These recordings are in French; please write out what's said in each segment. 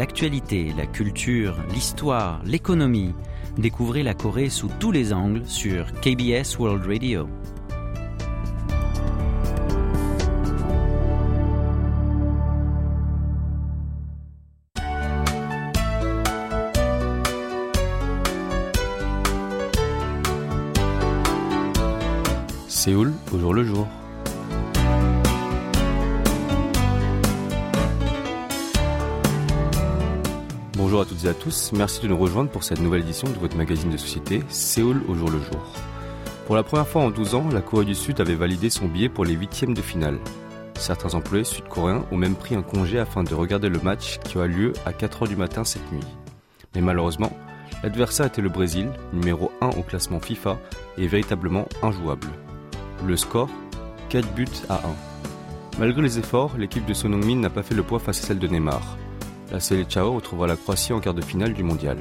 l'actualité, la culture, l'histoire, l'économie. Découvrez la Corée sous tous les angles sur KBS World Radio. Séoul au jour le jour. Bonjour à toutes et à tous, merci de nous rejoindre pour cette nouvelle édition de votre magazine de société Séoul au jour le jour. Pour la première fois en 12 ans, la Corée du Sud avait validé son billet pour les huitièmes de finale. Certains employés sud-coréens ont même pris un congé afin de regarder le match qui aura lieu à 4h du matin cette nuit. Mais malheureusement, l'adversaire était le Brésil, numéro 1 au classement FIFA, et véritablement injouable. Le score 4 buts à 1. Malgré les efforts, l'équipe de Son Heung-min n'a pas fait le poids face à celle de Neymar. La Chao retrouvera la Croatie en quart de finale du mondial.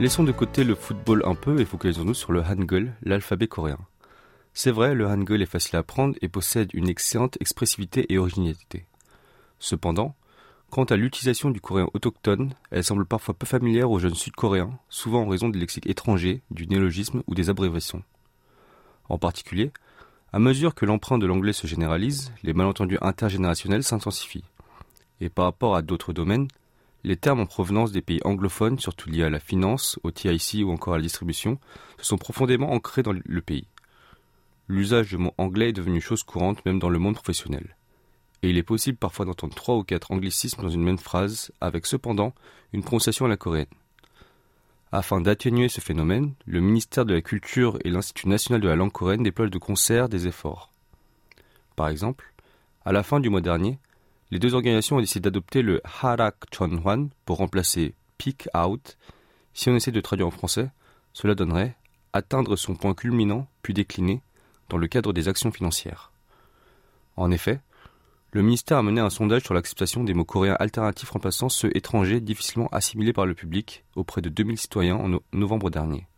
Laissons de côté le football un peu et focalisons-nous sur le Hangul, l'alphabet coréen. C'est vrai, le Hangul est facile à apprendre et possède une excellente expressivité et originalité. Cependant, Quant à l'utilisation du coréen autochtone, elle semble parfois peu familière aux jeunes sud-coréens, souvent en raison des lexiques étrangers, du néologisme ou des abréviations. En particulier, à mesure que l'emprunt de l'anglais se généralise, les malentendus intergénérationnels s'intensifient. Et par rapport à d'autres domaines, les termes en provenance des pays anglophones, surtout liés à la finance, au TIC ou encore à la distribution, se sont profondément ancrés dans le pays. L'usage du mot anglais est devenu chose courante même dans le monde professionnel et il est possible parfois d'entendre trois ou quatre anglicismes dans une même phrase, avec cependant une prononciation à la coréenne. Afin d'atténuer ce phénomène, le ministère de la Culture et l'Institut national de la langue coréenne déploient de concert des efforts. Par exemple, à la fin du mois dernier, les deux organisations ont décidé d'adopter le Harak Chonhwan pour remplacer Peak Out. Si on essaie de traduire en français, cela donnerait atteindre son point culminant puis décliner dans le cadre des actions financières. En effet, le ministère a mené un sondage sur l'acceptation des mots coréens alternatifs remplaçant ceux étrangers difficilement assimilés par le public auprès de 2000 citoyens en novembre dernier.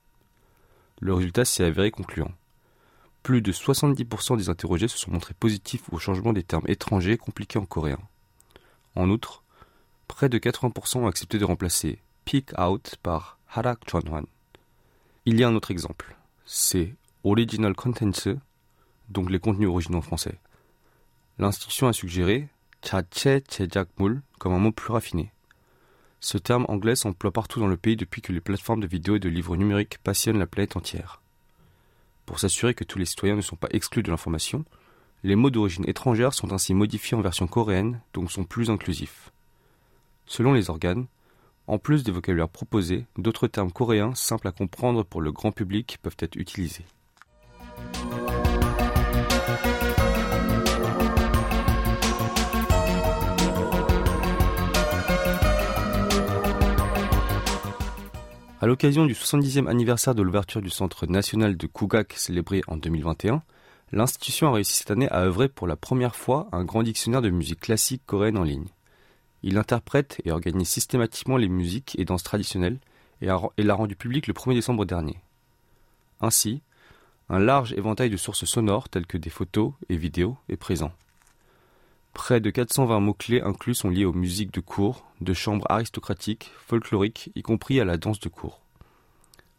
Le résultat s'est avéré concluant. Plus de 70% des interrogés se sont montrés positifs au changement des termes étrangers compliqués en coréen. En outre, près de 80% ont accepté de remplacer peak out par harak chonhwan. Il y a un autre exemple. C'est original contents, donc les contenus originaux français L'institution a suggéré tchatché tchéjakmul comme un mot plus raffiné. Ce terme anglais s'emploie partout dans le pays depuis que les plateformes de vidéos et de livres numériques passionnent la planète entière. Pour s'assurer que tous les citoyens ne sont pas exclus de l'information, les mots d'origine étrangère sont ainsi modifiés en version coréenne, donc sont plus inclusifs. Selon les organes, en plus des vocabulaires proposés, d'autres termes coréens simples à comprendre pour le grand public peuvent être utilisés. À l'occasion du 70e anniversaire de l'ouverture du Centre national de Kugak célébré en 2021, l'institution a réussi cette année à œuvrer pour la première fois un grand dictionnaire de musique classique coréenne en ligne. Il interprète et organise systématiquement les musiques et danses traditionnelles et, l'a rendu public le 1er décembre dernier. Ainsi, un large éventail de sources sonores telles que des photos et vidéos est présent. Près de 420 mots-clés inclus sont liés aux musiques de cour, de chambre aristocratiques, folkloriques, y compris à la danse de cour.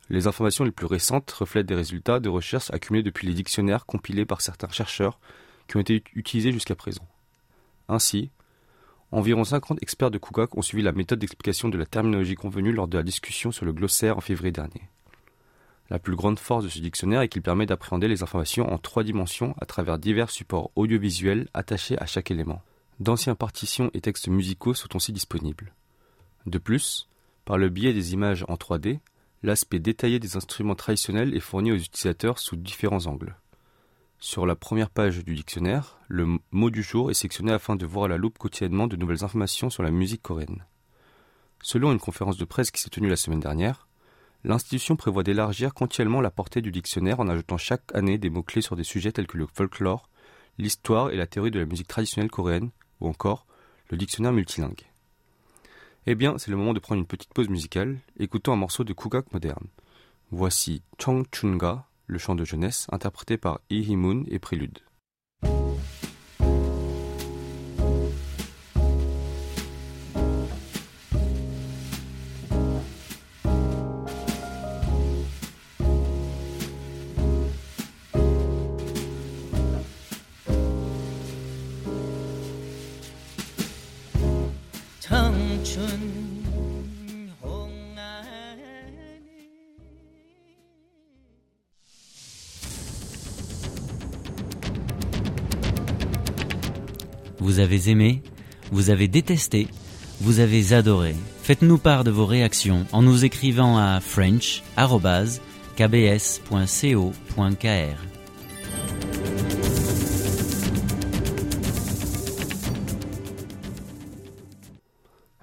Les informations les plus récentes reflètent des résultats de recherches accumulés depuis les dictionnaires compilés par certains chercheurs qui ont été utilisés jusqu'à présent. Ainsi, environ 50 experts de Kugak ont suivi la méthode d'explication de la terminologie convenue lors de la discussion sur le glossaire en février dernier. La plus grande force de ce dictionnaire est qu'il permet d'appréhender les informations en trois dimensions à travers divers supports audiovisuels attachés à chaque élément. D'anciens partitions et textes musicaux sont aussi disponibles. De plus, par le biais des images en 3D, l'aspect détaillé des instruments traditionnels est fourni aux utilisateurs sous différents angles. Sur la première page du dictionnaire, le mot du jour est sectionné afin de voir à la loupe quotidiennement de nouvelles informations sur la musique coréenne. Selon une conférence de presse qui s'est tenue la semaine dernière, L'institution prévoit d'élargir continuellement la portée du dictionnaire en ajoutant chaque année des mots-clés sur des sujets tels que le folklore, l'histoire et la théorie de la musique traditionnelle coréenne, ou encore le dictionnaire multilingue. Eh bien, c'est le moment de prendre une petite pause musicale, écoutons un morceau de Kugak moderne. Voici Chong Chunga, le chant de jeunesse, interprété par Lee Hee-moon et Prélude. Vous avez aimé, vous avez détesté, vous avez adoré. Faites-nous part de vos réactions en nous écrivant à french.kbs.co.kr.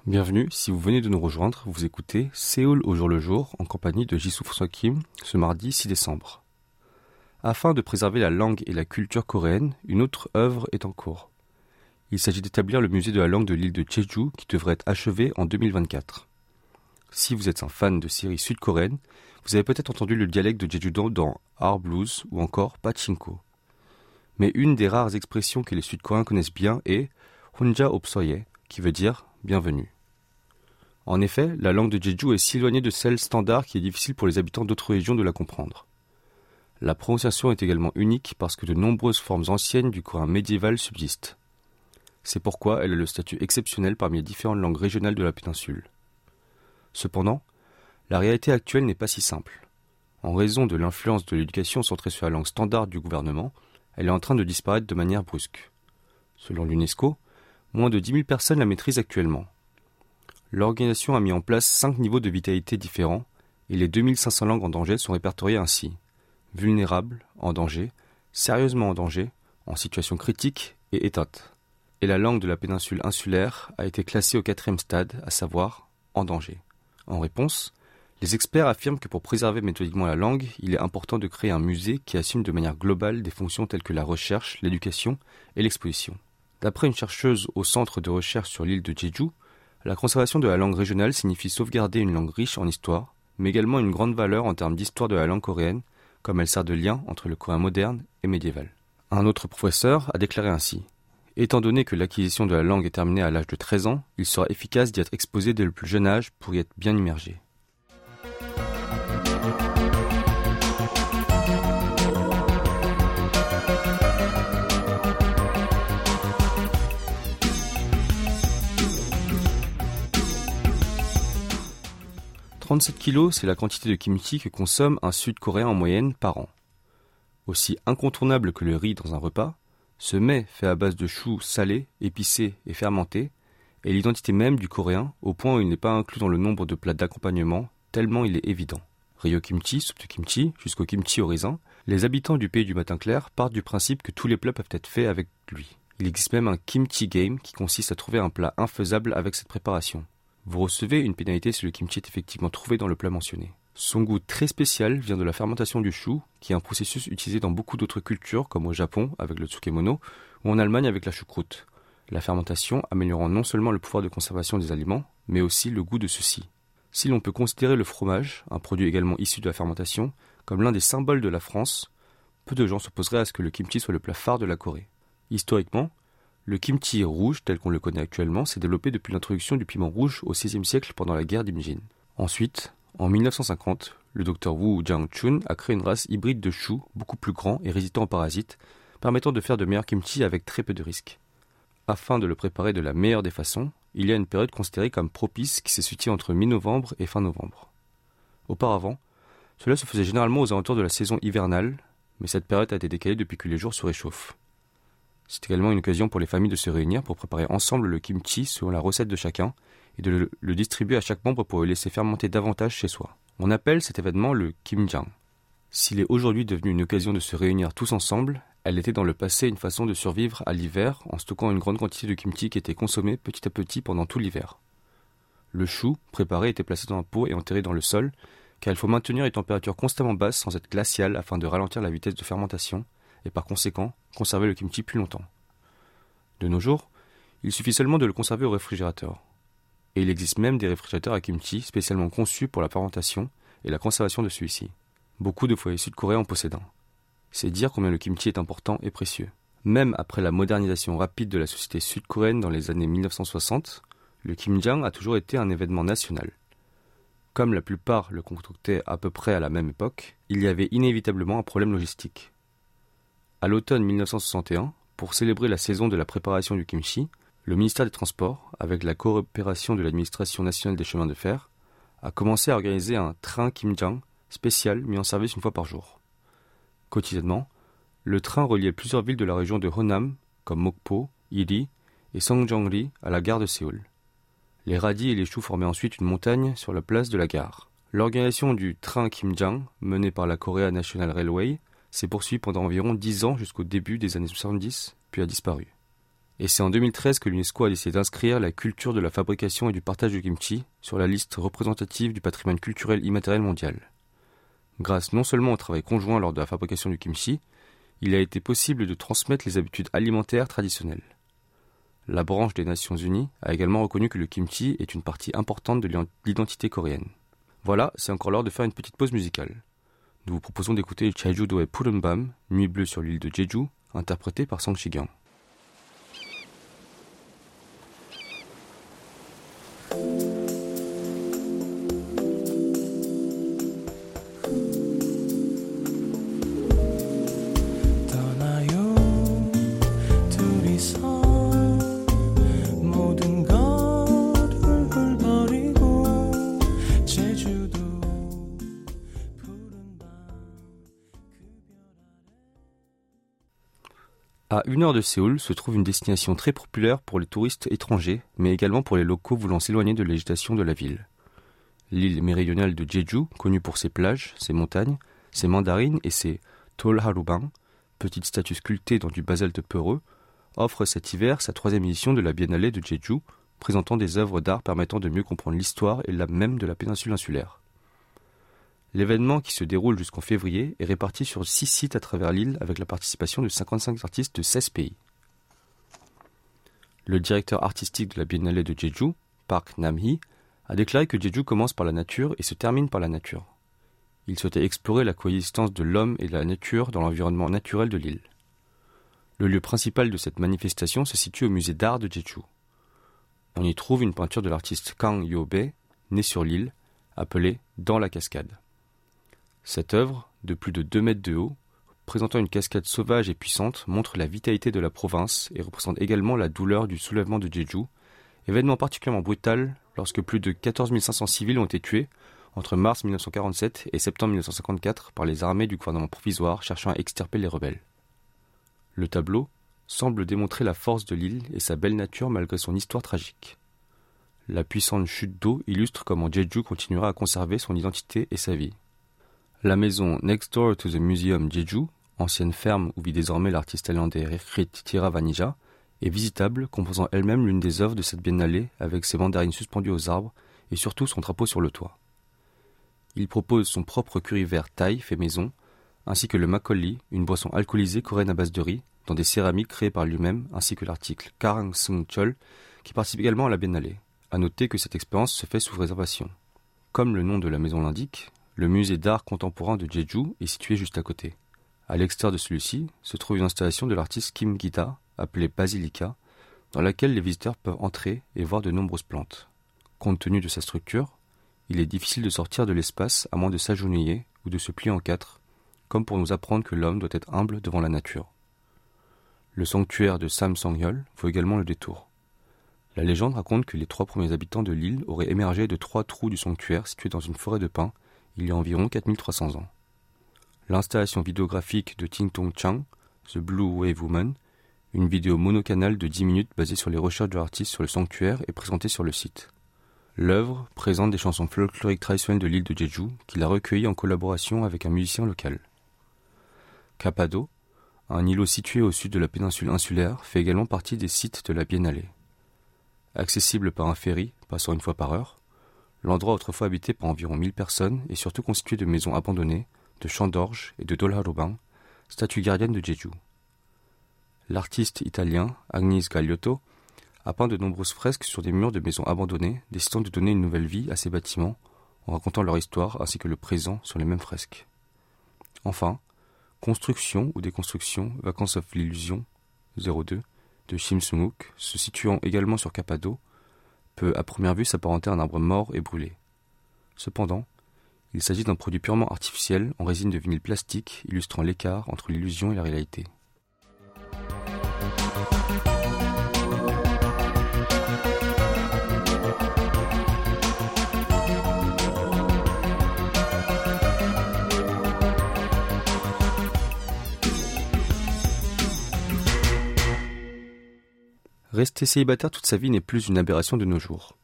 Bienvenue, si vous venez de nous rejoindre, vous écoutez Séoul au jour le jour en compagnie de Jisoo François ce mardi 6 décembre. Afin de préserver la langue et la culture coréenne, une autre œuvre est en cours. Il s'agit d'établir le musée de la langue de l'île de Jeju qui devrait être achevé en 2024. Si vous êtes un fan de séries sud-coréennes, vous avez peut-être entendu le dialecte de Jeju-do dans Art Blues ou encore Pachinko. Mais une des rares expressions que les Sud-Coréens connaissent bien est Honja Opsoye, qui veut dire bienvenue. En effet, la langue de Jeju est si éloignée de celle standard qu'il est difficile pour les habitants d'autres régions de la comprendre. La prononciation est également unique parce que de nombreuses formes anciennes du coréen médiéval subsistent. C'est pourquoi elle a le statut exceptionnel parmi les différentes langues régionales de la péninsule. Cependant, la réalité actuelle n'est pas si simple. En raison de l'influence de l'éducation centrée sur la langue standard du gouvernement, elle est en train de disparaître de manière brusque. Selon l'UNESCO, moins de 10 000 personnes la maîtrisent actuellement. L'organisation a mis en place cinq niveaux de vitalité différents et les 2500 langues en danger sont répertoriées ainsi vulnérables, en danger, sérieusement en danger, en situation critique et éteinte et la langue de la péninsule insulaire a été classée au quatrième stade, à savoir en danger. En réponse, les experts affirment que pour préserver méthodiquement la langue, il est important de créer un musée qui assume de manière globale des fonctions telles que la recherche, l'éducation et l'exposition. D'après une chercheuse au centre de recherche sur l'île de Jeju, la conservation de la langue régionale signifie sauvegarder une langue riche en histoire, mais également une grande valeur en termes d'histoire de la langue coréenne, comme elle sert de lien entre le coréen moderne et médiéval. Un autre professeur a déclaré ainsi Étant donné que l'acquisition de la langue est terminée à l'âge de 13 ans, il sera efficace d'y être exposé dès le plus jeune âge pour y être bien immergé. « 37 kilos, c'est la quantité de kimchi que consomme un Sud-Coréen en moyenne par an. Aussi incontournable que le riz dans un repas, ce mets fait à base de choux salés, épicés et fermentés est l'identité même du coréen au point où il n'est pas inclus dans le nombre de plats d'accompagnement tellement il est évident. Ryo kimchi, soupe kimchi, jusqu'au kimchi au raisin, les habitants du pays du matin clair partent du principe que tous les plats peuvent être faits avec lui. Il existe même un kimchi game qui consiste à trouver un plat infaisable avec cette préparation. Vous recevez une pénalité si le kimchi est effectivement trouvé dans le plat mentionné. Son goût très spécial vient de la fermentation du chou, qui est un processus utilisé dans beaucoup d'autres cultures, comme au Japon avec le tsukemono, ou en Allemagne avec la choucroute. La fermentation améliorant non seulement le pouvoir de conservation des aliments, mais aussi le goût de ceux-ci. Si l'on peut considérer le fromage, un produit également issu de la fermentation, comme l'un des symboles de la France, peu de gens s'opposeraient à ce que le kimchi soit le plat phare de la Corée. Historiquement, le kimchi rouge, tel qu'on le connaît actuellement, s'est développé depuis l'introduction du piment rouge au XVIe siècle pendant la guerre d'Imjin. Ensuite, en 1950, le docteur Wu Jiang-chun a créé une race hybride de choux beaucoup plus grand et résistant aux parasites, permettant de faire de meilleurs kimchi avec très peu de risques. Afin de le préparer de la meilleure des façons, il y a une période considérée comme propice qui s'est située entre mi-novembre et fin novembre. Auparavant, cela se faisait généralement aux alentours de la saison hivernale, mais cette période a été décalée depuis que les jours se réchauffent. C'est également une occasion pour les familles de se réunir pour préparer ensemble le kimchi selon la recette de chacun et de le, distribuer à chaque membre pour le laisser fermenter davantage chez soi. On appelle cet événement le Kimjang. S'il est aujourd'hui devenu une occasion de se réunir tous ensemble, elle était dans le passé une façon de survivre à l'hiver en stockant une grande quantité de kimchi qui était consommée petit à petit pendant tout l'hiver. Le chou, préparé, était placé dans un pot et enterré dans le sol, car il faut maintenir les températures constamment basses sans être glaciales afin de ralentir la vitesse de fermentation et par conséquent conserver le kimchi plus longtemps. De nos jours, il suffit seulement de le conserver au réfrigérateur et il existe même des réfrigérateurs à kimchi spécialement conçus pour la fermentation et la conservation de celui-ci. Beaucoup de foyers sud-coréens en possèdent. C'est dire combien le kimchi est important et précieux. Même après la modernisation rapide de la société sud-coréenne dans les années 1960, le kimjang a toujours été un événement national. Comme la plupart le concoctaient à peu près à la même époque, il y avait inévitablement un problème logistique. À l'automne 1961, pour célébrer la saison de la préparation du kimchi, Le ministère des Transports, avec la coopération de l'administration nationale des chemins de fer, a commencé à organiser un train Kimjang spécial mis en service une fois par jour. Quotidiennement, le train reliait plusieurs villes de la région de Honam, comme Mokpo, Iri et Songjeongri, à la gare de Séoul. Les radis et les choux formaient ensuite une montagne sur la place de la gare. L'organisation du train Kimjang, menée par la Korea National Railway, s'est poursuivie pendant environ dix ans jusqu'au début des années 70, puis a disparu. Et c'est en 2013 que l'UNESCO a décidé d'inscrire la culture de la fabrication et du partage du kimchi sur la liste représentative du patrimoine culturel immatériel mondial. Grâce non seulement au travail conjoint lors de la fabrication du kimchi, il a été possible de transmettre les habitudes alimentaires traditionnelles. La branche des Nations Unies a également reconnu que le kimchi est une partie importante de l'identité coréenne. Voilà, c'est encore l'heure de faire une petite pause musicale. Nous vous proposons d'écouter Jeju-do의 Purumbam, Nuit bleue sur l'île de Jeju, interprété par Sang Shigyang. Une heure de Séoul se trouve une destination très populaire pour les touristes étrangers, mais également pour les locaux voulant s'éloigner de l'agitation de la ville. L'île méridionale de Jeju, connue pour ses plages, ses montagnes, ses mandarines et ses Tolharubang, petites statues sculptées dans du basalte peureux, offre cet hiver sa troisième édition de la Biennale de Jeju, présentant des œuvres d'art permettant de mieux comprendre l'histoire et l'âme même de la péninsule insulaire. L'événement, qui se déroule jusqu'en février, est réparti sur six sites à travers l'île avec la participation de 55 artistes de 16 pays. Le directeur artistique de la Biennale de Jeju, Park Nam-hee, a déclaré que Jeju commence par la nature et se termine par la nature. Il souhaitait explorer la coexistence de l'homme et de la nature dans l'environnement naturel de l'île. Le lieu principal de cette manifestation se situe au musée d'art de Jeju. On y trouve une peinture de l'artiste Kang Yo-bae, né sur l'île, appelée Dans la cascade. Cette œuvre, de plus de 2 mètres de haut, présentant une cascade sauvage et puissante, montre la vitalité de la province et représente également la douleur du soulèvement de Jeju, événement particulièrement brutal lorsque plus de 14 500 civils ont été tués entre mars 1947 et septembre 1954 par les armées du gouvernement provisoire cherchant à extirper les rebelles. Le tableau semble démontrer la force de l'île et sa belle nature malgré son histoire tragique. La puissante chute d'eau illustre comment Jeju continuera à conserver son identité et sa vie. La maison Next Door to the Museum Jeju, ancienne ferme où vit désormais l'artiste thaïlandais Rekrit Tiravanija, est visitable, composant elle-même l'une des œuvres de cette biennale avec ses mandarines suspendues aux arbres et surtout son drapeau sur le toit. Il propose son propre curry vert thaï fait maison, ainsi que le makgeolli, une boisson alcoolisée coréenne à base de riz, dans des céramiques créées par lui-même, ainsi que l'article Karang Sung Chol, qui participe également à la biennale. À noter que cette expérience se fait sous réservation. Comme le nom de la maison l'indique, le musée d'art contemporain de Jeju est situé juste à côté. À l'extérieur de celui-ci se trouve une installation de l'artiste Kim Gita, appelée Basilica, dans laquelle les visiteurs peuvent entrer et voir de nombreuses plantes. Compte tenu de sa structure, il est difficile de sortir de l'espace à moins de s'agenouiller ou de se plier en quatre, comme pour nous apprendre que l'homme doit être humble devant la nature. Le sanctuaire de Sam Sangyol vaut également le détour. La légende raconte que les trois premiers habitants de l'île auraient émergé de trois trous du sanctuaire situé dans une forêt de pins il y a environ 4300 ans. L'installation vidéographique de Ting Tong Chang, The Blue Wave Woman, une vidéo monocanale de 10 minutes basée sur les recherches de l'artiste sur le sanctuaire est présentée sur le site. L'œuvre présente des chansons folkloriques traditionnelles de l'île de Jeju qu'il a recueillies en collaboration avec un musicien local. Capado, un îlot situé au sud de la péninsule insulaire, fait également partie des sites de la Biennale. Accessible par un ferry passant une fois par heure, L'endroit autrefois habité par environ 1000 personnes est surtout constitué de maisons abandonnées, de champs d'orge et de dolharubang, statues gardiennes de Jeju. L'artiste italien Agnis Gagliotto a peint de nombreuses fresques sur des murs de maisons abandonnées, décidant de donner une nouvelle vie à ces bâtiments en racontant leur histoire ainsi que le présent sur les mêmes fresques. Enfin, Construction ou déconstruction, Vacances of l'illusion 02 de Shim se situant également sur Capado, peut à première vue s'apparenter à un arbre mort et brûlé. Cependant, il s'agit d'un produit purement artificiel en résine de vinyle plastique illustrant l'écart entre l'illusion et la réalité. Rester célibataire toute sa vie n'est plus une aberration de nos jours.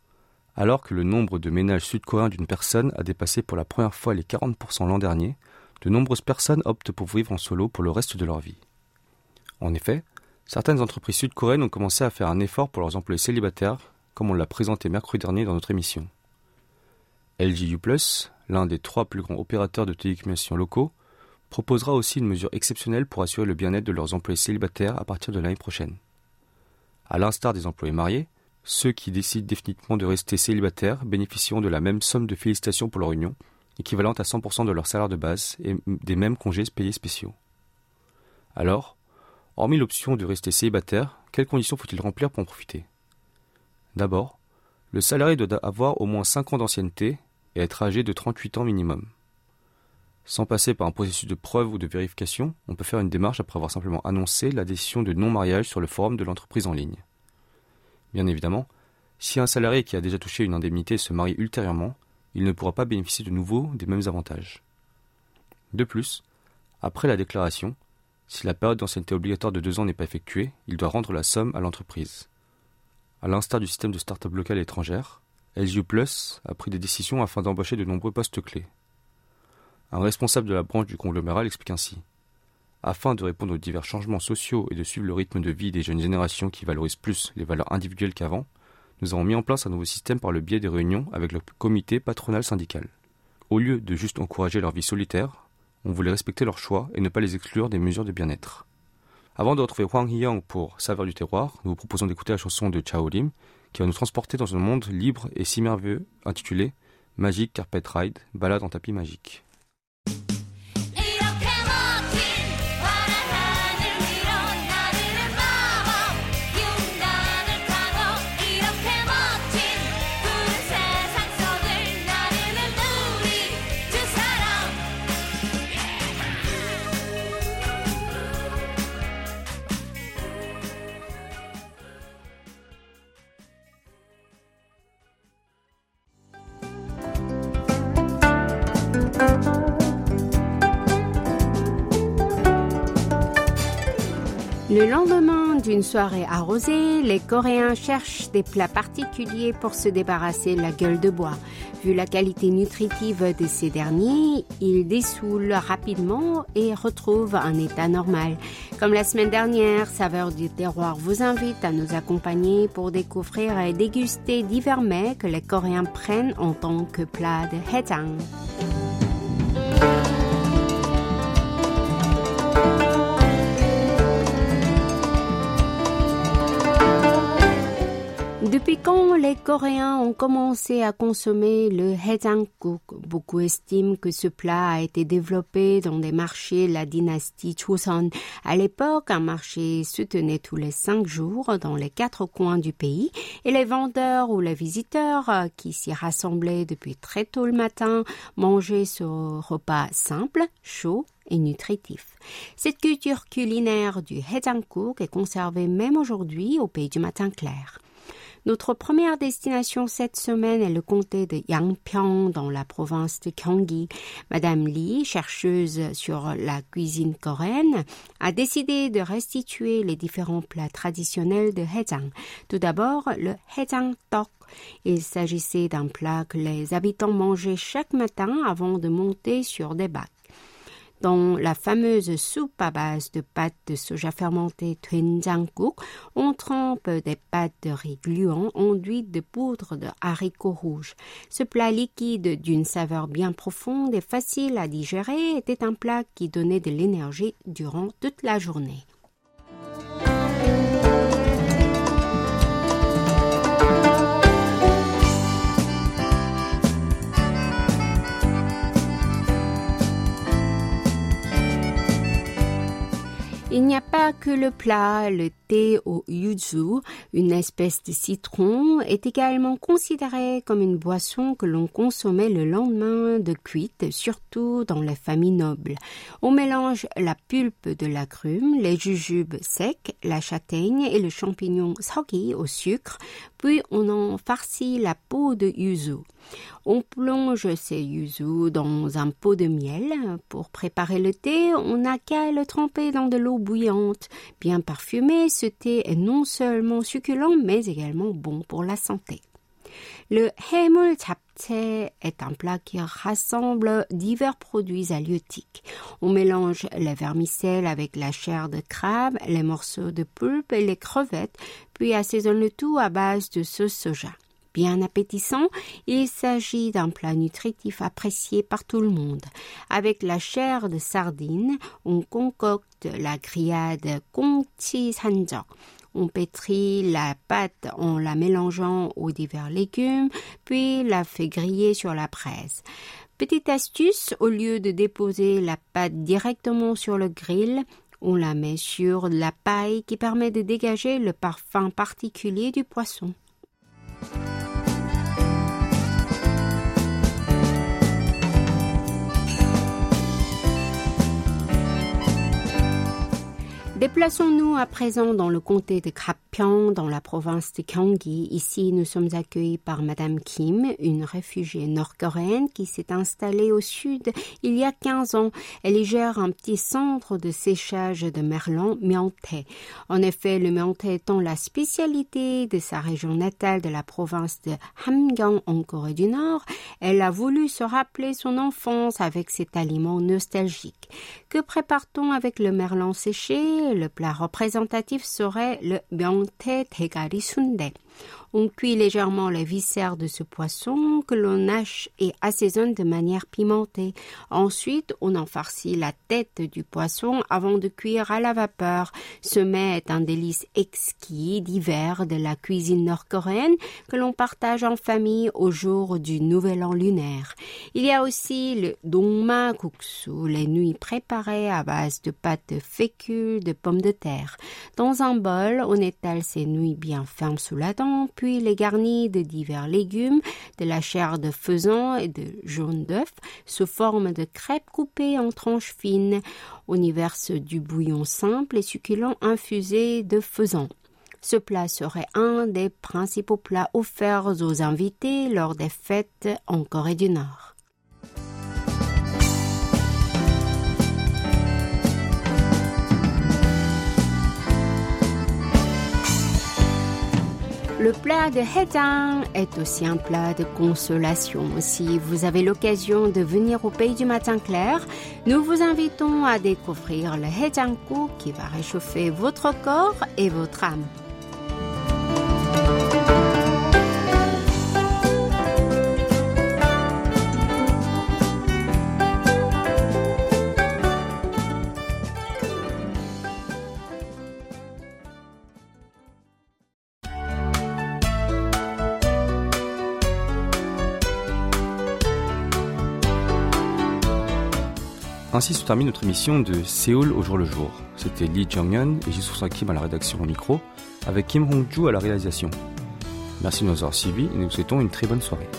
Alors que le nombre de ménages sud-coréens d'une personne a dépassé pour la première fois les 40% l'an dernier, de nombreuses personnes optent pour vivre en solo pour le reste de leur vie. En effet, certaines entreprises sud-coréennes ont commencé à faire un effort pour leurs employés célibataires, comme on l'a présenté mercredi dernier dans notre émission. LGU+, l'un des trois plus grands opérateurs de télécommunications locaux, proposera aussi une mesure exceptionnelle pour assurer le bien-être de leurs employés célibataires à partir de l'année prochaine. À l'instar des employés mariés, ceux qui décident définitivement de rester célibataires bénéficieront de la même somme de félicitations pour leur union, équivalente à 100% de leur salaire de base et des mêmes congés payés spéciaux. Alors, hormis l'option de rester célibataire, quelles conditions faut-il remplir pour en profiter? D'abord, le salarié doit avoir au moins 5 ans d'ancienneté et être âgé de 38 ans minimum. Sans passer par un processus de preuve ou de vérification, on peut faire une démarche après avoir simplement annoncé la décision de non-mariage sur le forum de l'entreprise en ligne. Bien évidemment, si un salarié qui a déjà touché une indemnité se marie ultérieurement, il ne pourra pas bénéficier de nouveau des mêmes avantages. De plus, après la déclaration, si la période d'ancienneté obligatoire de deux ans n'est pas effectuée, il doit rendre la somme à l'entreprise. À l'instar du système de start-up local étrangère, LGU Plus a pris des décisions afin d'embaucher de nombreux postes clés. Un responsable de la branche du conglomérat l'explique ainsi. Afin de répondre aux divers changements sociaux et de suivre le rythme de vie des jeunes générations qui valorisent plus les valeurs individuelles qu'avant, nous avons mis en place un nouveau système par le biais des réunions avec le comité patronal syndical. Au lieu de juste encourager leur vie solitaire, on voulait respecter leurs choix et ne pas les exclure des mesures de bien-être. Avant de retrouver Huang Hiyang pour Saveur du terroir, nous vous proposons d'écouter la chanson de Chao Lim, qui va nous transporter dans un monde libre et si merveilleux intitulé Magic Carpet Ride, balade en tapis magique. Le lendemain d'une soirée arrosée, les Coréens cherchent des plats particuliers pour se débarrasser la gueule de bois. Vu la qualité nutritive de ces derniers, ils dessoulent rapidement et retrouvent un état normal. Comme la semaine dernière, Saveur du terroir vous invite à nous accompagner pour découvrir et déguster divers mets que les Coréens prennent en tant que plat de hejang. Depuis quand les Coréens ont commencé à consommer le hejanguk Beaucoup estiment que ce plat a été développé dans des marchés de la dynastie Choson. À l'époque, un marché se tenait tous les cinq jours dans les quatre coins du pays et les vendeurs ou les visiteurs qui s'y rassemblaient depuis très tôt le matin mangeaient ce repas simple, chaud et nutritif. Cette culture culinaire du hejanguk est conservée même aujourd'hui au pays du matin clair. Notre première destination cette semaine est le comté de Yangpyeong dans la province de Gyeonggi. Madame Lee, chercheuse sur la cuisine coréenne, a décidé de restituer les différents plats traditionnels de Hejang. Tout d'abord, le Hejang Tok. Il s'agissait d'un plat que les habitants mangeaient chaque matin avant de monter sur des bacs. Dans la fameuse soupe à base de pâtes de soja fermentée doenjangguk, on trempe des pâtes de riz gluant enduites de poudre de haricots rouges. Ce plat liquide d'une saveur bien profonde et facile à digérer était un plat qui donnait de l'énergie durant toute la journée. Il n'y a pas que le plat, le thé au yuzu, une espèce de citron, est également considéré comme une boisson que l'on consommait le lendemain de cuite, surtout dans les familles nobles. On mélange la pulpe de l'agrume, les jujubes secs, la châtaigne et le champignon sogi au sucre Puis on en farcit la peau de yuzu. On plonge ces yuzu dans un pot de miel. Pour préparer le thé, on n'a qu'à le tremper dans de l'eau bouillante. Bien parfumé, ce thé est non seulement succulent, mais également bon pour la santé. Le 해물 잡채 est un plat qui rassemble divers produits halieutiques. On mélange les vermicelles avec la chair de crabe, les morceaux de pulpe et les crevettes, puis assaisonne le tout à base de sauce soja. Bien appétissant, il s'agit d'un plat nutritif apprécié par tout le monde. Avec la chair de sardine, on concocte la grillade Kongchi. On pétrit la pâte en la mélangeant aux divers légumes, puis la fait griller sur la braise. Petite astuce, au lieu de déposer la pâte directement sur le grill, on la met sur la paille qui permet de dégager le parfum particulier du poisson. Déplaçons-nous à présent dans le comté de Krapion, dans la province de Gyeonggi. Ici, nous sommes accueillis par Madame Kim, une réfugiée nord-coréenne qui s'est installée au sud il y a 15 ans. Elle y gère un petit centre de séchage de merlan, Myeontae. En effet, le Myeontae étant la spécialité de sa région natale de la province de Hamgyong en Corée du Nord, elle a voulu se rappeler son enfance avec cet aliment nostalgique. Que prépare-t-on avec le merlan séché? Le plat représentatif serait le Myeongtae 동태, 대가리, 순대. On cuit légèrement les viscères de ce poisson que l'on hache et assaisonne de manière pimentée. Ensuite, on en farcit la tête du poisson avant de cuire à la vapeur. Ce mets est un délice exquis d'hiver de la cuisine nord-coréenne que l'on partage en famille au jour du nouvel an lunaire. Il y a aussi le dongma guksu, les nuits préparées à base de pâte de fécule de pommes de terre. Dans un bol, on étale ces nuits bien fermes sous la puis les garnis de divers légumes, de la chair de faisan et de jaune d'œuf, sous forme de crêpes coupées en tranches fines. On y verse du bouillon simple et succulent infusé de faisan. Ce plat serait un des principaux plats offerts aux invités lors des fêtes en Corée du Nord. Le plat de Hedang est aussi un plat de consolation. Si vous avez l'occasion de venir au pays du matin clair, nous vous invitons à découvrir le Hedanggu qui va réchauffer votre corps et votre âme. Ainsi se termine notre émission de Séoul au jour le jour. C'était Lee Jong-yeon et Jisoo Kim à la rédaction au micro, avec Kim Hong-ju à la réalisation. Merci de nous avoir suivis et nous souhaitons une très bonne soirée.